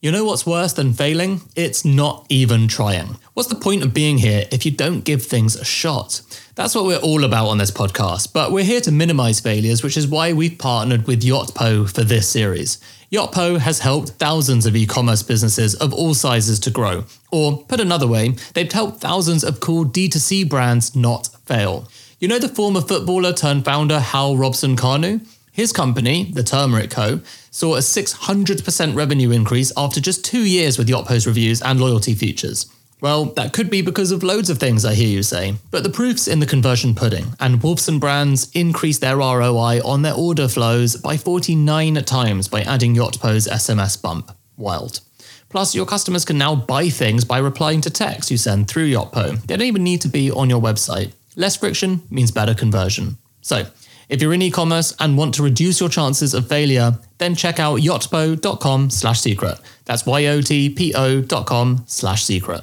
You know what's worse than failing? It's not even trying. What's the point of being here if you don't give things a shot? That's what we're all about on this podcast, but we're here to minimize failures, which is why we've partnered with Yotpo for this series. Yotpo has helped thousands of e commerce businesses of all sizes to grow. Or, put another way, they've helped thousands of cool D2C brands not fail. You know the former footballer turned founder Hal Robson Kanu? His company, the Turmeric Co., saw a 600% revenue increase after just two years with Yotpo's reviews and loyalty features. Well, that could be because of loads of things, I hear you say, but the proof's in the conversion pudding, and Wolfson Brands increased their ROI on their order flows by 49 times by adding Yotpo's SMS bump. Wild. Plus, your customers can now buy things by replying to texts you send through Yotpo. They don't even need to be on your website. Less friction means better conversion. So, if you're in e-commerce and want to reduce your chances of failure, then check out yotpo.com slash secret. That's Y-O-T-P-O dot com slash secret.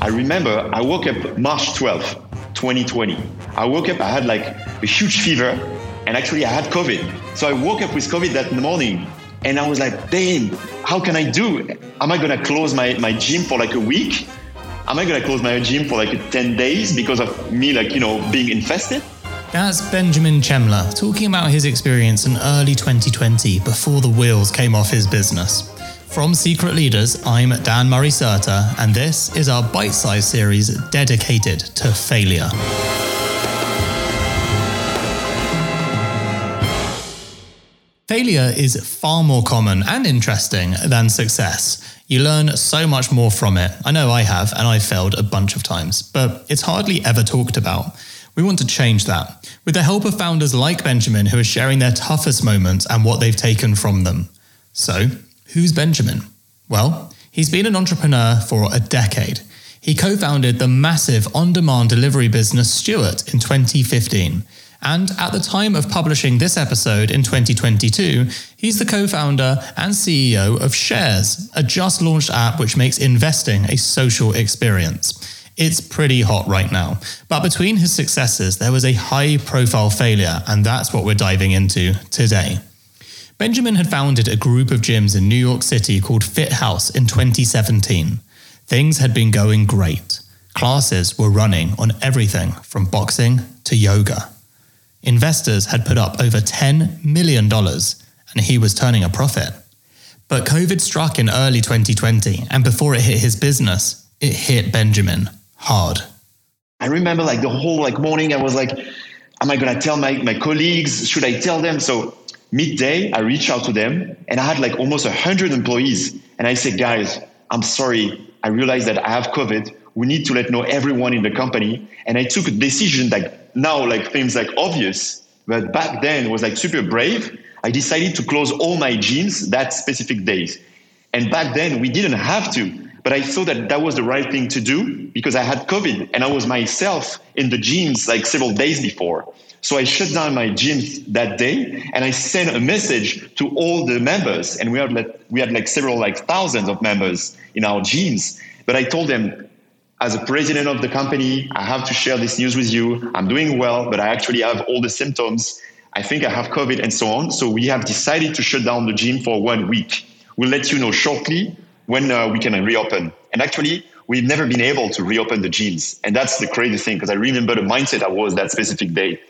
I remember I woke up March 12th, 2020. I woke up, I had like a huge fever, and actually I had COVID. So I woke up with COVID that morning, and I was like, damn, how can I do? Am I gonna close my, my gym for like a week? Am I to close my gym for like 10 days because of me, like, you know, being infested? That's Benjamin Chemla talking about his experience in early 2020 before the wheels came off his business. From Secret Leaders, I'm Dan Murray Serter, and this is our bite sized series dedicated to failure. Failure is far more common and interesting than success. You learn so much more from it. I know I have, and I've failed a bunch of times, but it's hardly ever talked about. We want to change that with the help of founders like Benjamin who are sharing their toughest moments and what they've taken from them. So, who's Benjamin? Well, he's been an entrepreneur for a decade. He co founded the massive on demand delivery business Stuart in 2015. And at the time of publishing this episode in 2022, he's the co founder and CEO of Shares, a just launched app which makes investing a social experience. It's pretty hot right now. But between his successes, there was a high profile failure, and that's what we're diving into today. Benjamin had founded a group of gyms in New York City called Fit House in 2017. Things had been going great. Classes were running on everything from boxing to yoga. Investors had put up over $10 million and he was turning a profit. But COVID struck in early 2020, and before it hit his business, it hit Benjamin hard. I remember like the whole like morning, I was like, am I gonna tell my, my colleagues? Should I tell them? So midday, I reached out to them and I had like almost hundred employees. And I said, guys, I'm sorry. I realized that I have COVID. We need to let know everyone in the company. And I took a decision that now like things like obvious, but back then was like super brave. I decided to close all my gyms that specific days. And back then we didn't have to, but I thought that that was the right thing to do because I had COVID and I was myself in the gyms like several days before. So I shut down my gyms that day and I sent a message to all the members. And we had like, we had like several like thousands of members in our gyms. But I told them, as a president of the company, I have to share this news with you. I'm doing well, but I actually have all the symptoms. I think I have COVID and so on. So we have decided to shut down the gym for one week. We'll let you know shortly when uh, we can reopen. And actually, we've never been able to reopen the gyms. And that's the crazy thing because I remember the mindset I was that specific day.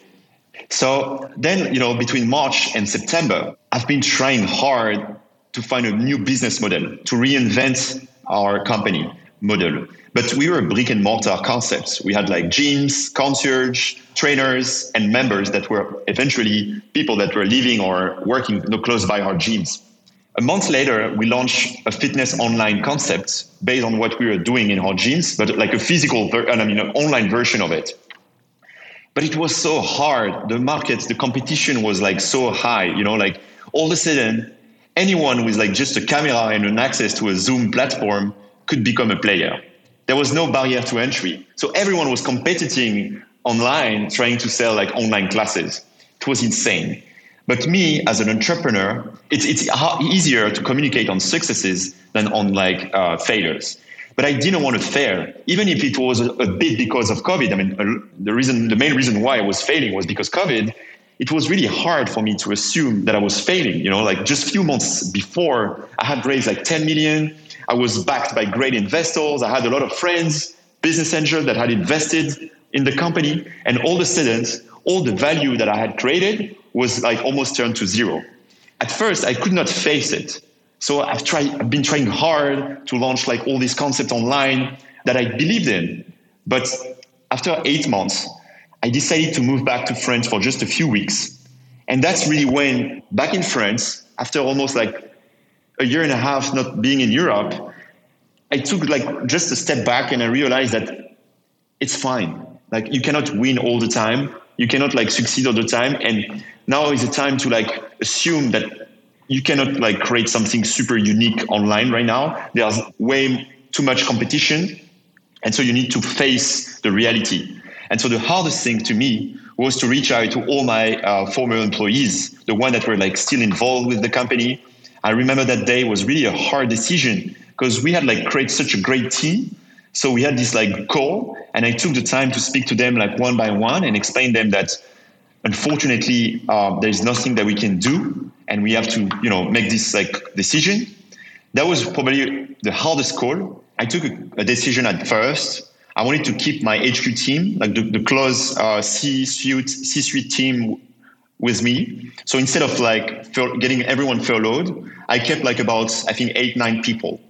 So then, you know, between March and September, I've been trying hard to find a new business model to reinvent our company model. But we were a brick and mortar concepts. We had like gyms, concierge, trainers, and members that were eventually people that were living or working close by our gyms. A month later, we launched a fitness online concept based on what we were doing in our gyms, but like a physical, ver- I mean, an online version of it. But it was so hard. The market, the competition was like so high, you know, like all of a sudden, anyone with like just a camera and an access to a Zoom platform could become a player there was no barrier to entry. So everyone was competing online, trying to sell like online classes. It was insane. But me, as an entrepreneur, it's, it's easier to communicate on successes than on like uh, failures. But I didn't want to fail, even if it was a, a bit because of COVID. I mean, uh, the reason, the main reason why I was failing was because COVID. it was really hard for me to assume that I was failing. You know, like just a few months before, I had raised like 10 million. I was backed by great investors. I had a lot of friends, business angels that had invested in the company. And all of a sudden, all the value that I had created was like almost turned to zero. At first, I could not face it. So I've tried, I've been trying hard to launch like all these concepts online that I believed in. But after eight months, I decided to move back to France for just a few weeks. And that's really when, back in France, after almost like a year and a half not being in Europe, I took like just a step back and I realized that it's fine. Like you cannot win all the time. You cannot like succeed all the time. And now is the time to like assume that you cannot like create something super unique online right now. There's way too much competition. And so you need to face the reality. And so the hardest thing to me was to reach out to all my uh, former employees, the one that were like still involved with the company. I remember that day was really a hard decision because we had like created such a great team. So we had this like call and I took the time to speak to them like one by one and explain them that unfortunately uh, there's nothing that we can do and we have to, you know, make this like decision. That was probably the hardest call. I took a, a decision at first I wanted to keep my HQ team, like the, the close uh, C-suite, C-suite team with me. So instead of like getting everyone furloughed, I kept like about, I think, eight, nine people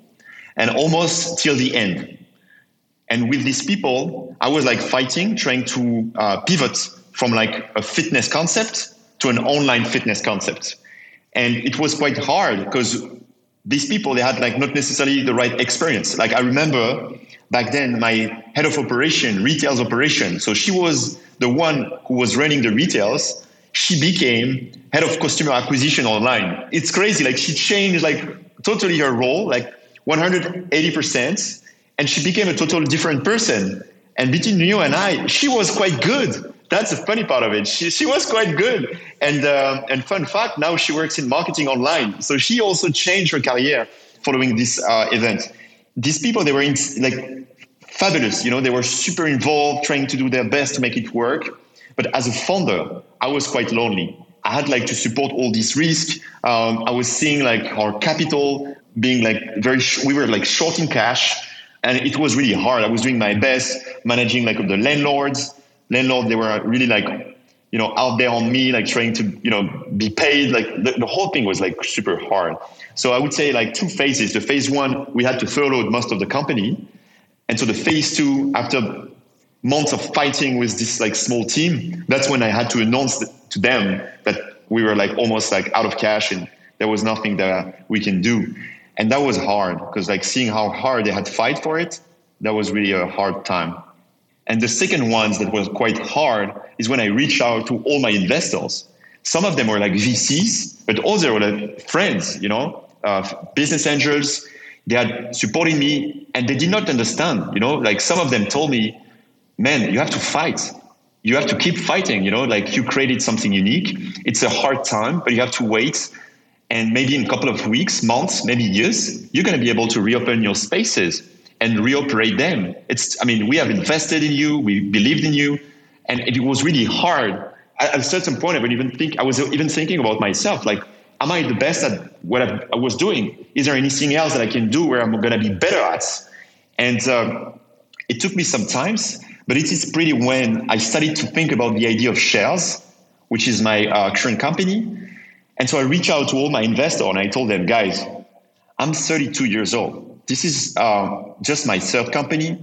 and almost till the end. And with these people, I was like fighting, trying to uh, pivot from like a fitness concept to an online fitness concept. And it was quite hard because these people, they had like not necessarily the right experience. Like I remember back then my head of operation, retails operation. So she was the one who was running the retails. She became head of customer acquisition online. It's crazy. Like she changed like totally her role, like 180%. And she became a totally different person. And between you and I, she was quite good. That's the funny part of it. She, she was quite good. And, um, and fun fact, now she works in marketing online. So she also changed her career following this uh, event these people they were in, like fabulous you know they were super involved trying to do their best to make it work but as a founder i was quite lonely i had like to support all this risk. um, i was seeing like our capital being like very sh- we were like short in cash and it was really hard i was doing my best managing like the landlords landlord they were really like you know out there on me like trying to you know be paid like the, the whole thing was like super hard so I would say like two phases. The phase one, we had to furlough most of the company. And so the phase two, after months of fighting with this like small team, that's when I had to announce to them that we were like almost like out of cash and there was nothing that we can do. And that was hard because like seeing how hard they had fight for it, that was really a hard time. And the second ones that was quite hard is when I reached out to all my investors. Some of them were like VCs, but others were like friends, you know, uh, business angels. They had supported me and they did not understand, you know, like some of them told me, man, you have to fight. You have to keep fighting, you know, like you created something unique. It's a hard time, but you have to wait. And maybe in a couple of weeks, months, maybe years, you're going to be able to reopen your spaces and reoperate them. It's, I mean, we have invested in you, we believed in you, and it was really hard. At a certain point, I would even think I was even thinking about myself, like, am I the best at what I was doing? Is there anything else that I can do where I'm going to be better at? And uh, it took me some times, but it is pretty when I started to think about the idea of shares, which is my uh, current company. And so I reached out to all my investors and I told them, guys, I'm 32 years old. This is uh, just my third company.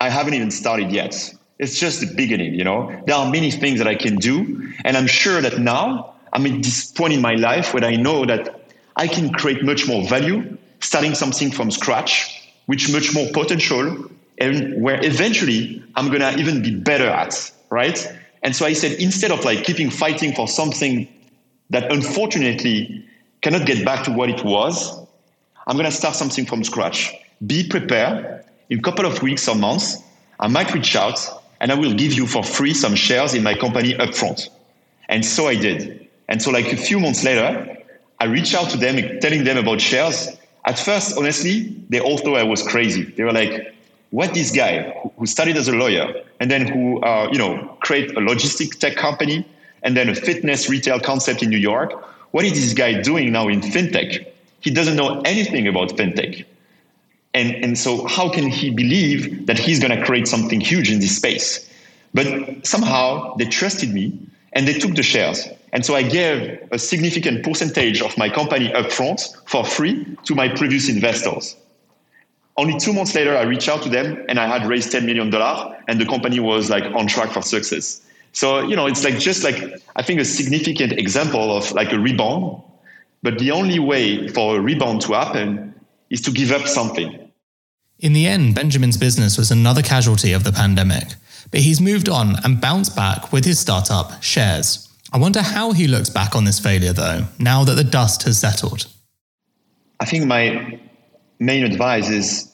I haven't even started yet. It's just the beginning, you know. There are many things that I can do, and I'm sure that now I'm at this point in my life where I know that I can create much more value, starting something from scratch, which much more potential, and where eventually I'm gonna even be better at, right? And so I said, instead of like keeping fighting for something that unfortunately cannot get back to what it was, I'm gonna start something from scratch. Be prepared. In a couple of weeks or months, I might reach out and I will give you for free some shares in my company upfront. And so I did. And so, like a few months later, I reached out to them, telling them about shares. At first, honestly, they all thought I was crazy. They were like, "What this guy who studied as a lawyer and then who, uh, you know, create a logistic tech company and then a fitness retail concept in New York. What is this guy doing now in fintech? He doesn't know anything about fintech. And, and so, how can he believe that he's going to create something huge in this space? But somehow they trusted me and they took the shares. And so I gave a significant percentage of my company upfront for free to my previous investors. Only two months later, I reached out to them and I had raised $10 million and the company was like on track for success. So, you know, it's like just like, I think a significant example of like a rebound. But the only way for a rebound to happen is to give up something. In the end, Benjamin's business was another casualty of the pandemic, but he's moved on and bounced back with his startup, Shares. I wonder how he looks back on this failure, though, now that the dust has settled. I think my main advice is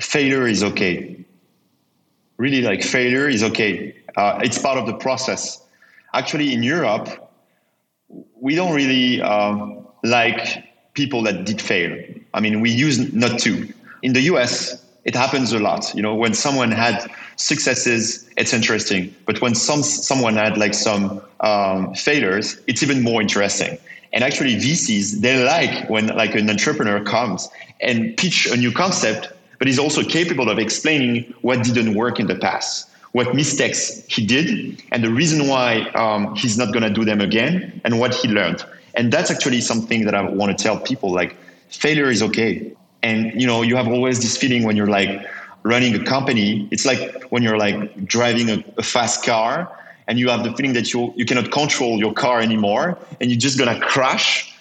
failure is okay. Really, like failure is okay. Uh, it's part of the process. Actually, in Europe, we don't really uh, like people that did fail. I mean, we use not to. In the US, it happens a lot. You know, when someone had successes, it's interesting. But when some someone had like some um, failures, it's even more interesting. And actually, VCs they like when like an entrepreneur comes and pitch a new concept, but is also capable of explaining what didn't work in the past, what mistakes he did, and the reason why um, he's not going to do them again, and what he learned. And that's actually something that I want to tell people: like failure is okay. And you know, you have always this feeling when you're like running a company. It's like when you're like driving a, a fast car and you have the feeling that you you cannot control your car anymore and you're just gonna crash.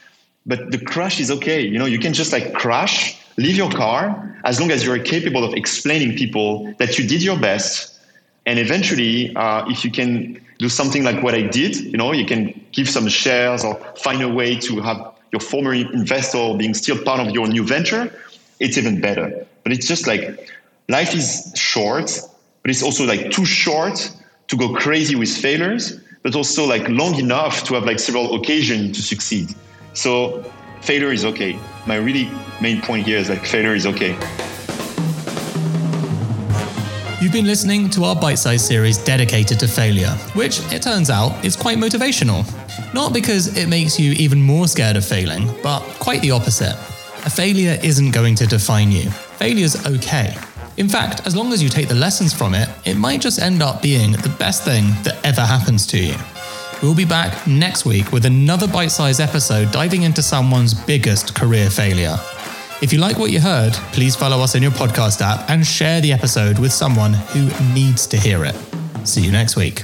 But the crash is okay. You know, you can just like crash, leave your car as long as you're capable of explaining people that you did your best. And eventually, uh, if you can do something like what I did, you know, you can give some shares or find a way to have your former investor being still part of your new venture it's even better. But it's just like life is short, but it's also like too short to go crazy with failures, but also like long enough to have like several occasions to succeed. So failure is okay. My really main point here is like failure is okay. You've been listening to our bite sized series dedicated to failure, which it turns out is quite motivational. Not because it makes you even more scared of failing, but quite the opposite. A failure isn't going to define you. Failure's okay. In fact, as long as you take the lessons from it, it might just end up being the best thing that ever happens to you. We'll be back next week with another bite sized episode diving into someone's biggest career failure. If you like what you heard, please follow us in your podcast app and share the episode with someone who needs to hear it. See you next week.